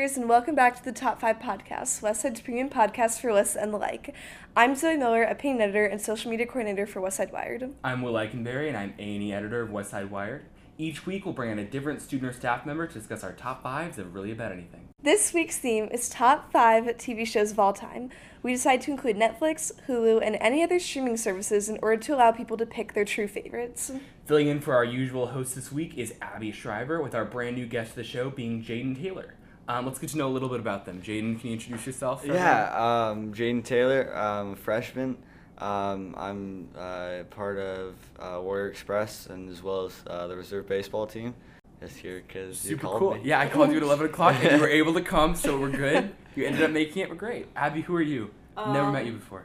And welcome back to the Top 5 Podcast, Westside's premium podcast for lists and the like. I'm Zoe Miller, a opinion editor and social media coordinator for Westside Wired. I'm Will Eikenberry, and I'm A&E editor of Westside Wired. Each week, we'll bring in a different student or staff member to discuss our top fives of really about anything. This week's theme is Top 5 TV shows of all time. We decided to include Netflix, Hulu, and any other streaming services in order to allow people to pick their true favorites. Filling in for our usual host this week is Abby Shriver, with our brand new guest of the show being Jaden Taylor. Um, let's get to know a little bit about them. Jaden, can you introduce yourself? Yeah, um, Jaden Taylor, um, freshman. Um, I'm uh, part of uh, Warrior Express and as well as uh, the reserve baseball team. Just here because you Super called cool. me. Yeah, I called you at 11 o'clock, and you were able to come, so we're good. You ended up making it. We're great. Abby, who are you? Never Um, met you before.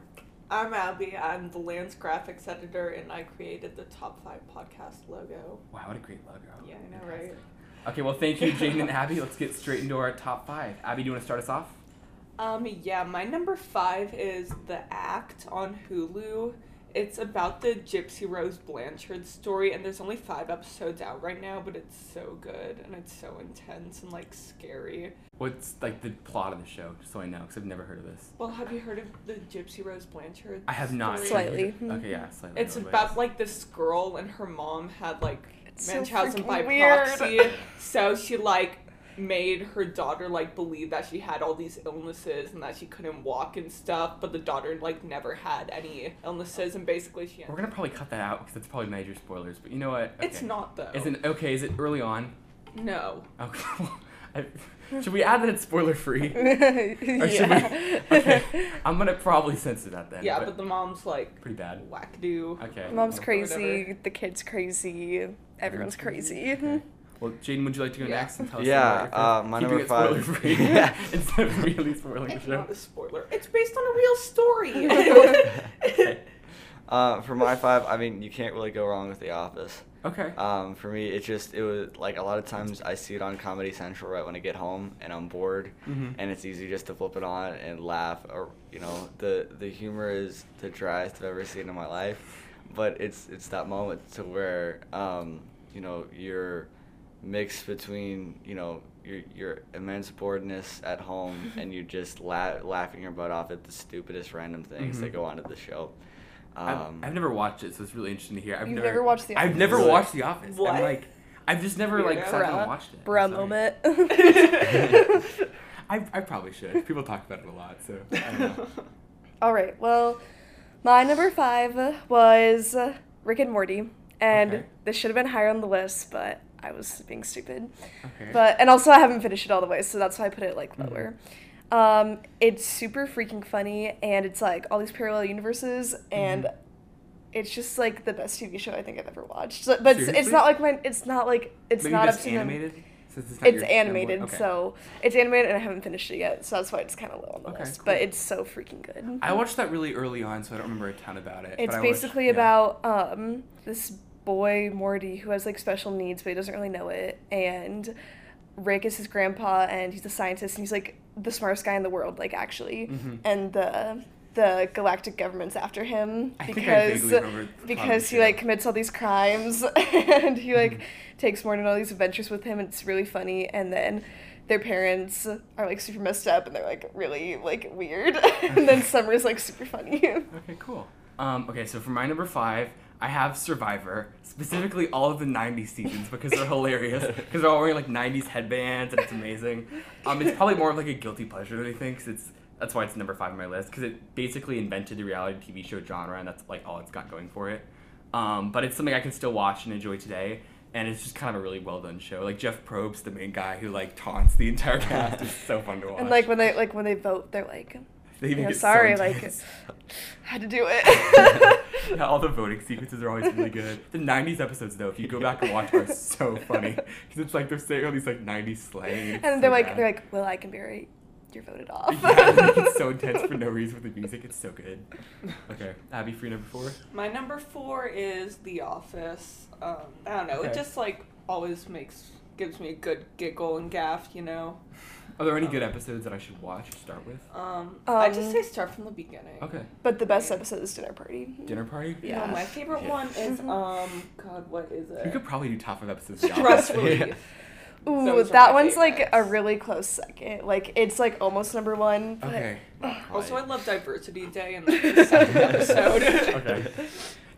I'm Abby. I'm the Lance graphics editor, and I created the Top 5 podcast logo. Wow, what a great logo. Yeah, I know, right? Okay, well, thank you, Jaden and Abby. Let's get straight into our top five. Abby, do you want to start us off? Um, yeah, my number five is The Act on Hulu. It's about the Gypsy Rose Blanchard story, and there's only five episodes out right now, but it's so good, and it's so intense and, like, scary. What's like the plot of the show, just so I know, because I've never heard of this. Well, have you heard of the Gypsy Rose Blanchard? I have not. story? Slightly. Okay, yeah, slightly. It's about like this girl and her mom had like It's so Munchausen freaking by weird. proxy. so she like made her daughter like believe that she had all these illnesses and that she couldn't walk and stuff, but the daughter like never had any illnesses and basically she We're gonna probably cut that out because it's probably major spoilers. But you know what? Okay. It's not though. Is it okay? Is it early on? No. Okay. I, should we add that it's spoiler free? Or yeah. we? Okay. I'm gonna probably censor that then. yeah, but the mom's like pretty bad. wackadoo. Okay. Mom's crazy, the kid's crazy, everyone's crazy. Okay. Well, Jaden, would you like to go Yeah. next and tell us Yeah, about uh, my number it five- spoiler-free Yeah. instead of really spoiling the It's show? not a spoiler. It's based on a real story. Okay. Uh, for my five, I mean, you can't really go wrong with The Office. Okay. Um, for me, it just it was like a lot of times I see it on Comedy Central right when I get home and I'm bored, Mhm. and it's easy just to flip it on and laugh. Or you know, the the humor is the driest I've ever seen in my life, but it's it's that moment to where um, you know you're mixed between you know your your immense boredness at home and you're just la- laughing your butt off at the stupidest random things that Mhm. go on at the show. I've, Um, I've never watched it, so it's really interesting to hear. I've You've never, never watched The Office. I've never Really? watched The Office. What? I'm like, I've just never like sat down and watched it. I'm Bruh moment. I, I probably should. People talk about it a lot, so I don't know. All right. Well, my number five was Rick and Morty, and Okay. this should have been higher on the list, but I was being stupid. Okay. But and also I haven't finished it all the way, so that's why I put it like Mhm. lower. Um, it's super freaking funny, and it's like all these parallel universes, and Mhm. it's just like the best TV show I think I've ever watched. So, but it's, it's not like my. It's not like it's Maybe not just up to them. Since it's It's animated, okay. so it's animated, and I haven't finished it yet, so that's why it's kind of low on the Okay, list. cool. But it's so freaking good. I watched that really early on, so I don't remember a ton about it. but It's watched- basically yeah. about um, this boy Morty who has like special needs, but he doesn't really know it. And Rick is his grandpa, and he's a scientist, and he's like the smartest guy in the world, like actually. Mhm. And the the galactic government's after him I think I because vaguely remember the plot of because he like commits all these crimes, and he like Mhm. takes Morty on all these adventures with him. And it's really funny, and then. Their parents are like super messed up and they're like really like weird. and then Summer's like super funny. Okay, cool. Um, okay, so for my number five, I have Survivor, specifically all of the 90s seasons because they're hilarious. Because they're all wearing like 90s headbands and it's amazing. Um, it's probably more of like a guilty pleasure than anything because it's that's why it's number five on my list because it basically invented the reality TV show genre and that's like all it's got going for it. Um, but it's something I can still watch and enjoy today. And it's just kind of a really well done show. Like Jeff Probst, the main guy who like taunts the entire cast, is so fun to watch. And like when they like when they vote, they're like, They make yeah, it so sorry, like had to do it. yeah, all the voting sequences are always really good. The '90s episodes, though, if you go back and watch, are so funny because it's like they're saying all these like '90s slang. and they're like bad. they're like, Well, I can be right. You're voted off. yeah, it's so intense for no reason with the music. It's so good. Okay, Abby, for your number four. My number four is The Office. Um, I don't know. Okay. It just like always makes gives me a good giggle and gaff, you know. Are there any good episodes that I should watch to start with? Um, I just Um, say start from the beginning. Okay, But the best episode is dinner party. dinner party. No, Yeah. my favorite Yeah. one is um God, what is it? You could probably do top five episodes. of The Stress Office. relief. Ooh, Those that my one's like a really close second. Like it's like almost number one. but- Okay. Also, I love Diversity Day and the second episode. Okay.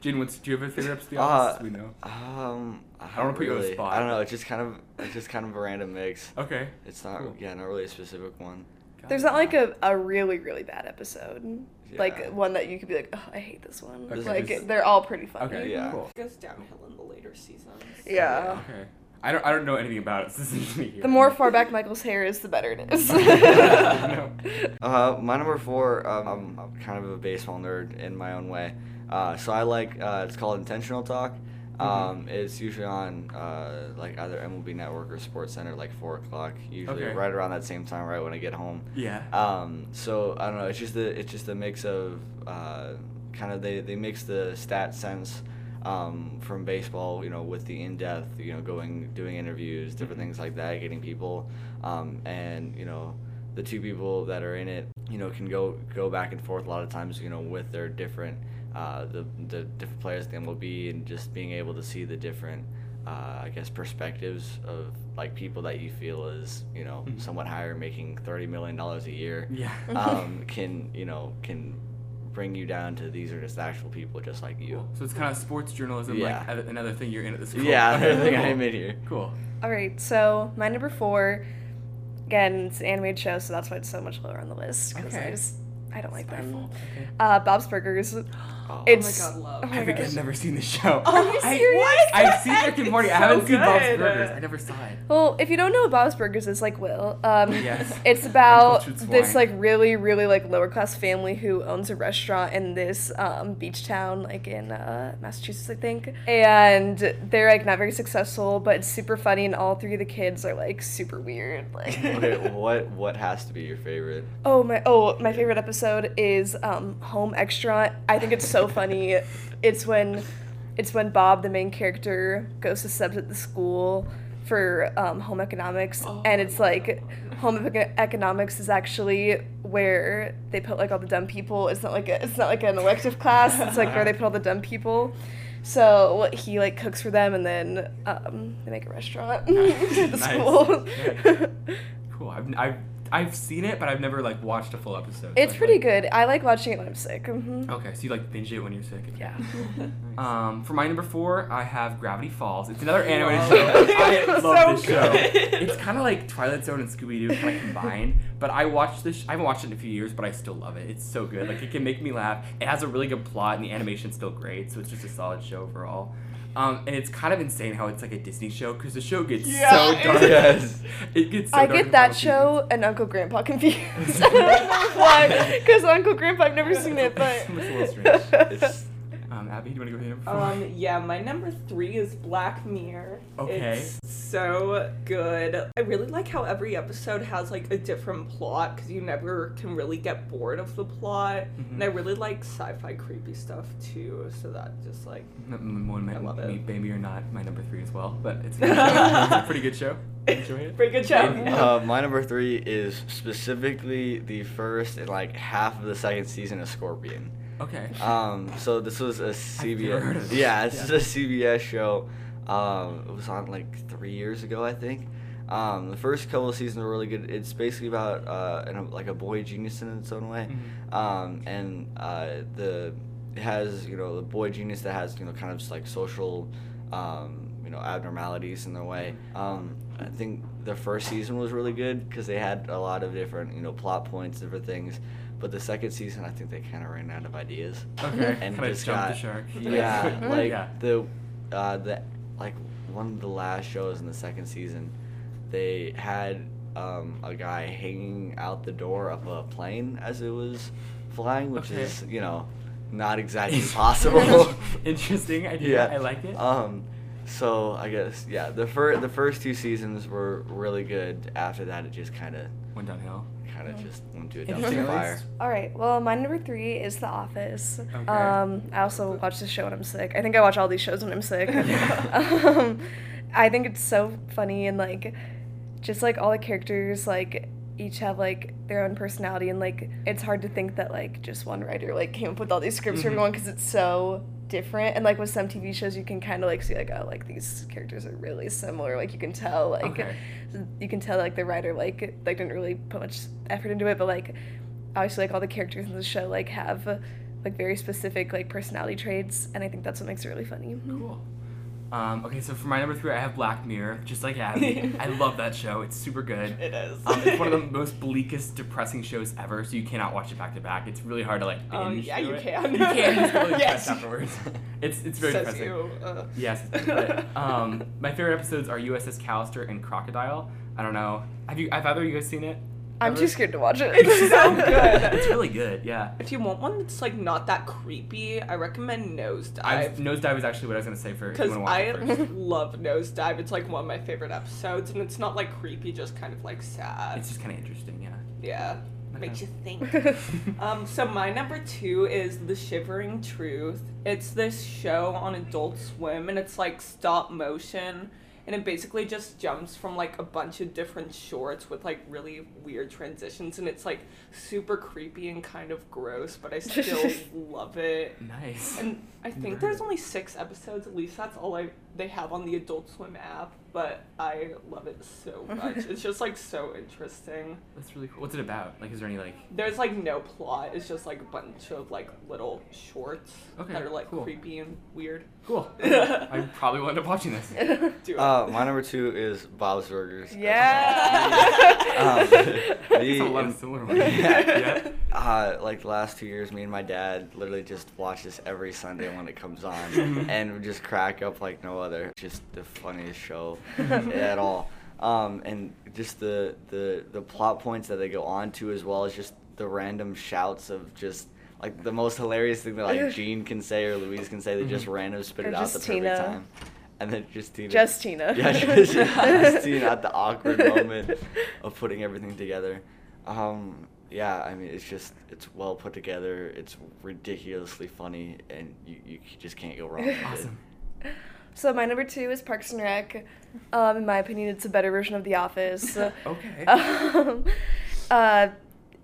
Jaden, what's do you have a favorite episode? of The Uh, we know. Um, I don't wanna don't put you on the really. spot, I don't know. It's just kind of, it's just kind of a random mix. Okay. It's not, Cool. yeah, not really a specific one. Got There's it. not like a, a really really bad episode. Yeah. Like one that you could be like, oh, I hate this one. Okay. Like Just- they're all pretty funny. Okay. Yeah. Cool. It goes downhill in the later seasons. Yeah. Okay. I don't. I don't know anything about it. So this is me. The more far back Michael's hair is, the better it is. No. Uh, my number four, um, I'm, I'm kind of a baseball nerd in my own way. Uh, so I like, uh, it's called Intentional Talk. Um, It's usually on uh, like either MLB Network or Sports Center, like four o'clock. Usually Okay. right around that same time, right when I get home. Yeah. Um, so I don't know. It's just a it's just a mix of uh, kind of they they mix the stat sense um, from baseball, you know, with the in depth, you know, going doing interviews, different Mhm. things like that, getting people, um, and you know, the two people that are in it, you know, can go go back and forth a lot of times, you know, with their different uh, the the different players in the MLB and just being able to see the different. Uh, I guess perspectives of like people that you feel is you know Mhm. somewhat higher, making thirty million dollars a year, Yeah. um, can you know can bring you down to these are just actual people just like you. So it's kind of sports journalism, Yeah. like another thing you're in at the school. Yeah, another thing cool. I'm in here. Cool. All right, so my number four, again, it's an animated show, so that's why it's so much lower on the list because I Okay. just I don't like It's my them. Okay. Uh, Bob's Burgers. Oh. It's oh my god, love. oh my I've again never seen the show. Are you I- serious? I've seen Rick and Morty. I haven't so seen Bob's good. Burgers. I never saw it. Well, if you don't know what Bob's Burgers is, like Will, um, Yes. it's about this like really, really like lower class family who owns a restaurant in this um, beach town, like in uh, Massachusetts, I think. And they're like not very successful, but it's super funny, and all three of the kids are like super weird. Like, okay, what what has to be your favorite? oh my, oh my favorite episode is um, Home Extra. I think it's so funny. It's when, it's when Bob, the main character, goes to subs at the school for um, home economics, and it's like home economics is actually where they put like all the dumb people. It's not like a, it's not like an elective class. It's like where they put all the dumb people. So he like cooks for them, and then um, they make a restaurant at the Nice. school. Cool. I've, I've I've seen it, but I've never like watched a full episode. It's I pretty like- good. I like watching it when I'm sick. hmm Okay, so you like binge it when you're sick. Yeah. Um, for my number four, I have Gravity Falls. It's another animated show. I love so this show. good. It's kind of like Twilight Zone and Scooby Doo kind of combined. But I watched this. I haven't watched it in a few years, but I still love it. It's so good. Like it can make me laugh. It has a really good plot, and the animation's still great. So it's just a solid show overall. Um, and it's kind of insane how it's like a Disney show because the show gets Yeah, so it dark. Yes. It gets. So I dark get that final show and Uncle Grandpa confused. I don't know why. Because Uncle Grandpa, I've never seen it, but. It's a little strange. It's seasons. Abby, do you want to go ahead and number? Um, yeah, my number three is Black Mirror. Okay. It's so good. I really like how every episode has like a different plot because you never can really get bored of the plot. Mhm. And I really like sci-fi creepy stuff too. So that just like M- One I might love me, it. Baby or Not, my number three as well. But it's, a it's a pretty good show. Enjoy it. pretty good show. Baby. uh, my number three is specifically the first and like half of the second season of Scorpion. Okay. Um, so this was a CBS. heard of it. Yeah, this Yeah. is a CBS show. Um, it was on like three years ago, I think. Um, the first couple of seasons were really good. It's basically about uh, an, like a boy genius in its own way, Mhm. um, and uh, the it has you know the boy genius that has you know kind of like social um, you know abnormalities in their way. Um, I think the first season was really good because they had a lot of different you know plot points, different things. But the second season, I think they kind of ran out of ideas. Okay. And kind of just jumped got- the shark. Yeah, like yeah. the uh, the like one of the last shows in the second season, they had um, a guy hanging out the door of a plane as it was flying, which Okay. is you know not exactly possible. Interesting idea. I like it. Um, so I guess yeah, the first the first two seasons were really good. After that, it just kind of Went downhill. kind of just went to a Interesting dumpster fire. All right. Well, my number three is The Office. Okay. Um, I also watch this show when I'm sick. I think I watch all these shows when I'm sick. Um, I think it's so funny and like, just like all the characters like each have like their own personality and like it's hard to think that like just one writer like came up with all these scripts for Mhm. everyone because it's so different and like with some tv shows you can kind of like see like oh like these characters are really similar like you can tell like Okay. you can tell like the writer like like didn't really put much effort into it but like obviously like all the characters in the show like have like very specific like personality traits and i think that's what makes it really funny Cool. Um, okay, so for my number three, I have Black Mirror, just like Abby. I love that show. It's super good. It is. Um, it's one of the most bleakest, depressing shows ever, so you cannot watch it back to back. It's really hard to like Um, yeah, you it. can. You can. Get really Yes. afterwards. It's it's very Says depressing. you. Uh. Yes, but um, my favorite episodes are USS Callister and Crocodile. I don't know. Have you? Have either of you guys seen it? I'm Ever? too scared to watch it It's so good. It's really good. Yeah. If you want one that's like not that creepy, I recommend Nosedive. I've, Nosedive is actually what I was gonna say for Because want to watch I it first. love Nosedive. It's like one of my favorite episodes, and it's not like creepy, just kind of like sad. It's just kind of interesting. Yeah. yeah, Okay. makes you think. um, so my number two is The Shivering Truth. It's this show on Adult Swim, and it's like stop motion, and it basically just jumps from like a bunch of different shorts with like really weird transitions, and it's like super creepy and kind of gross, but I still love it. Nice. And I think Never there's only six episodes. At least that's all I they have on the Adult Swim app. But I love it so much. it's just like so interesting. That's really cool. What's it about? Like, is there any like? There's like no plot. It's just like a bunch of like little shorts Okay, that are like cool. creepy and weird. Cool. I probably will end up watching this. Do it. Uh, my number two is Bob's Burgers. yeah Um, It's a lot of similar ones. Yeah. uh, like the last two years, me and my dad literally just watch this every Sunday when it comes on, and we just crack up like no other. Just the funniest show at all. Um, and just the, the the plot points that they go on to as well as just the random shouts of just like the most hilarious thing that like Gene can say or Louise can say. They just random spit Or it out just the perfect time. And then just Tina. Just Tina. Yeah, just, just Tina at the awkward moment of putting everything together. Um, yeah, I mean, it's just, it's well put together. It's ridiculously funny, and you, you just can't go wrong with it. So my number two is Parks and Rec. Um, in my opinion, it's a better version of The Office. Okay. Um, uh,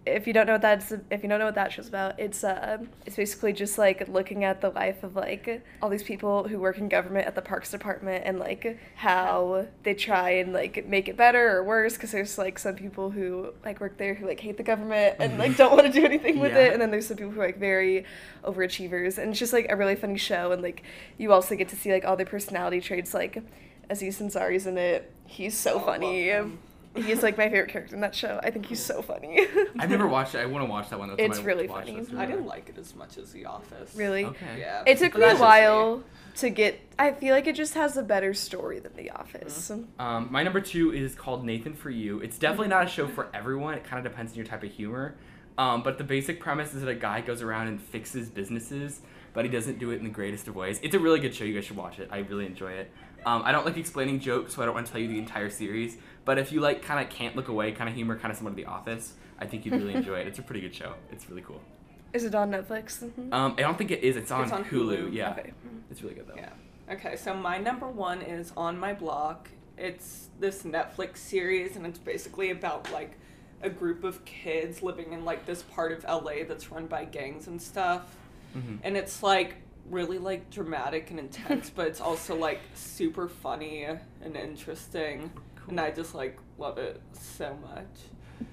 if you don't know what that's if you don't know what that show's about, it's uh, it's basically just like looking at the life of like all these people who work in government at the Parks Department and like how they try and like make it better or worse because there's like some people who like work there who like hate the government and like don't want to do anything with Yeah. it, and then there's some people who are like very overachievers, and it's just like a really funny show, and like you also get to see like all their personality traits, like Aziz Ansari's in it. He's so Oh, funny. him. He's like my favorite character in that show. I think he's so funny. I've never watched it. I want to watch that one. That's It's really funny. I didn't like it as much as The Office. really. Okay. Yeah. It took me a that's just while to get. I feel like it just has a better story than The Office. Um, my number two is called Nathan for You. It's definitely not a show for everyone. It kind of depends on your type of humor. Um, but the basic premise is that a guy goes around and fixes businesses, but he doesn't do it in the greatest of ways. It's a really good show. You guys should watch it. I really enjoy it. Um, I don't like explaining jokes, so I don't want to tell you the entire series. But if you like kind of can't look away kind of humor, kind of similar to The Office, I think you'd really enjoy it. It's a pretty good show. It's really cool. Is it on Netflix? Um, I don't think it is. It's on, It's on Hulu. Hulu. Yeah, Okay. it's really good though. Yeah. Okay, so my number one is On My Block. It's this Netflix series, and it's basically about like a group of kids living in like this part of LA that's run by gangs and stuff. Mhm. And it's like really like dramatic and intense, but it's also like super funny and interesting. And I just like love it so much.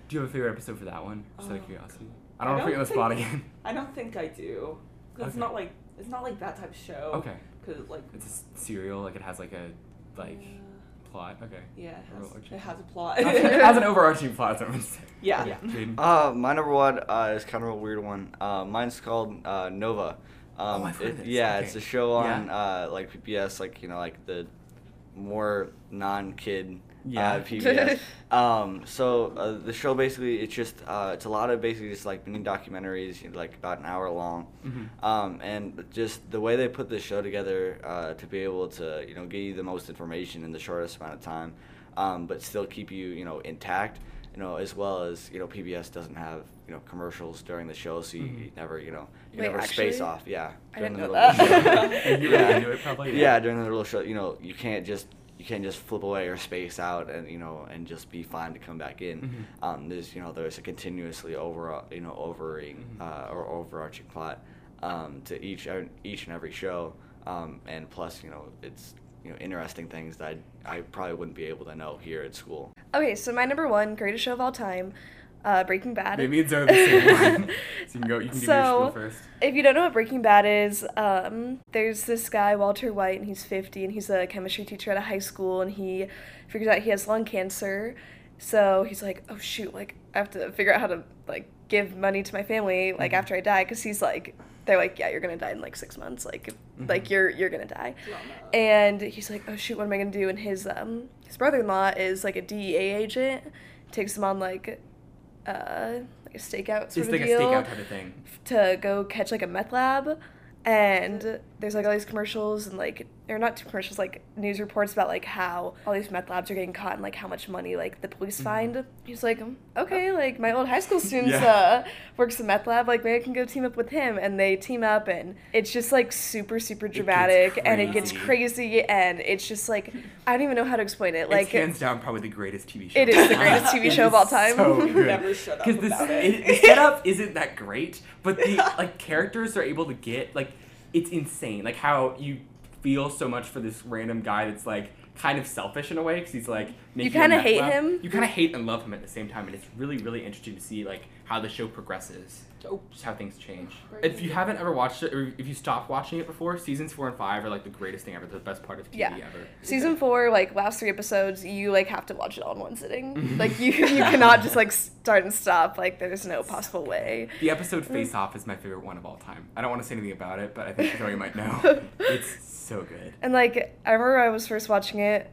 Do you have a favorite episode for that one? Just out of Oh. curiosity. I I don't want to don't put you on the spot again. I don't think I do. 'Cause it's not like it's not like that type of show. Okay. Cause like It's a serial, like it has like a like uh, plot. Okay. yeah, it has, it has a plot. it has an overarching plot. That's what I'm saying. Yeah. Yeah. Jaden. Uh, my number one uh, is kind of a weird one. Uh, mine's called uh, Nova. Um, Oh, it- Yeah, Okay. it's a show on Yeah. uh, like PBS, like you know, like the more non-kid Yeah. uh, PBS. um, so uh, the show basically it's just uh, it's a lot of basically just like mini documentaries, you know, like about an hour long. Mhm. Um, and just the way they put this show together uh, to be able to you know give you the most information in the shortest amount of time, um, but still keep you you know intact. You know, as well as you know, PBS doesn't have you know commercials during the show, so you, Mhm. you never you know you Wait, never space off. Yeah, I during didn't the know middle of the show. And really probably? Yeah. Yeah. during the middle of the show, you know, you can't just you can't just flip away or space out and you know and just be fine to come back in. Mhm. Um, there's you know there's a continuously over you know overing Mhm. uh, or overarching plot. um, to each each and every show. Um, and plus, you know, it's you know interesting things that I, I probably wouldn't be able to know here at school. Okay, so my number one greatest show of all time, uh, Breaking Bad. Maybe it's the same one. so you can go. You can give your So- first. If you don't know what Breaking Bad is, um, there's this guy, Walter White, and he's 50, and he's a chemistry teacher at a high school, and he figures out he has lung cancer. So he's like, oh shoot, like, I have to figure out how to, like, give money to my family, like, Mhm. after I die, because he's like, they're like, yeah, you're gonna die in, like, six months. Like, like, Mhm. you're, you're gonna die. And he's like, oh shoot, what am I gonna do? And his, um, his brother-in-law is, like, a DEA agent, takes him on, like, uh, like a stakeout sort It's of like a stakeout type of thing. to go catch like a meth lab and there's like all these commercials and like or not two commercials like news reports about like how all these meth labs are getting caught and like how much money like the police Mhm. find he's like "Mm, okay like my old high school students Yeah. uh works in meth lab like maybe i can go team up with him and they team up and it's just like super super gets dramatic and it gets crazy. crazy and it's just like i don't even know how to explain it It's like hands down probably the greatest TV show. It of is all the greatest TV show of all time. So. Never shut up Because about the, it. the setup isn't that great, but the like characters are able to get like it's insane. Like how you feel so much for this random guy that's like kind of selfish in a way because he's like making a kinda hate him. You kind of hate and love him at the same time, and it's really really interesting to see like how the show progresses. Oh, Just how things change. Right. If you haven't ever watched it, or if you stopped watching it before, seasons four and five are like the greatest thing ever, the best part of TV Yeah. ever. Season four, like last three episodes, you like have to watch it all in one sitting. like you, you cannot just like start and stop. Like there's no possible way. The episode Face Off is my favorite one of all time. I don't want to say anything about it, but I think Zoe might know. It's so good. And like I remember I was first watching it.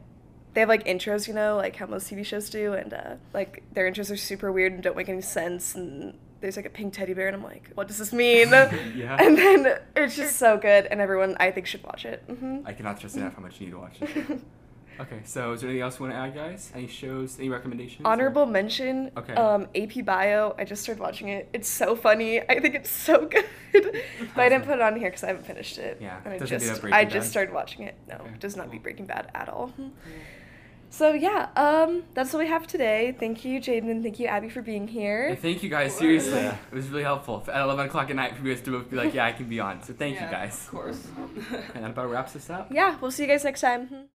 They have like intros, you know, like how most TV shows do, and uh, like their intros are super weird and don't make any sense. And there's like a pink teddy bear, and I'm like, what does this mean? Yeah. And then it's just so good, and everyone I think should watch it. hmm I cannot stress enough how much you need to watch it. Okay, so is there anything else you want to add, guys? Any shows? Any recommendations? or- Honorable mention. Okay. Um, AP Bio. I just started watching it. It's so funny. I think it's so good. but I didn't put it on here because I haven't finished it. Yeah, And I just I just started watching it. No, Okay, it does not cool. beat Breaking Bad at all. So yeah, um, that's what we have today. Thank you, Jaden, and thank you, Abby, for being Hey, here. thank you guys. Seriously, course. it was really helpful at 11 o'clock at night for you guys to both be like, "Yeah, I can be on." So thank yeah, you guys. Of course. And that about wraps us up. Yeah, we'll see you guys next time.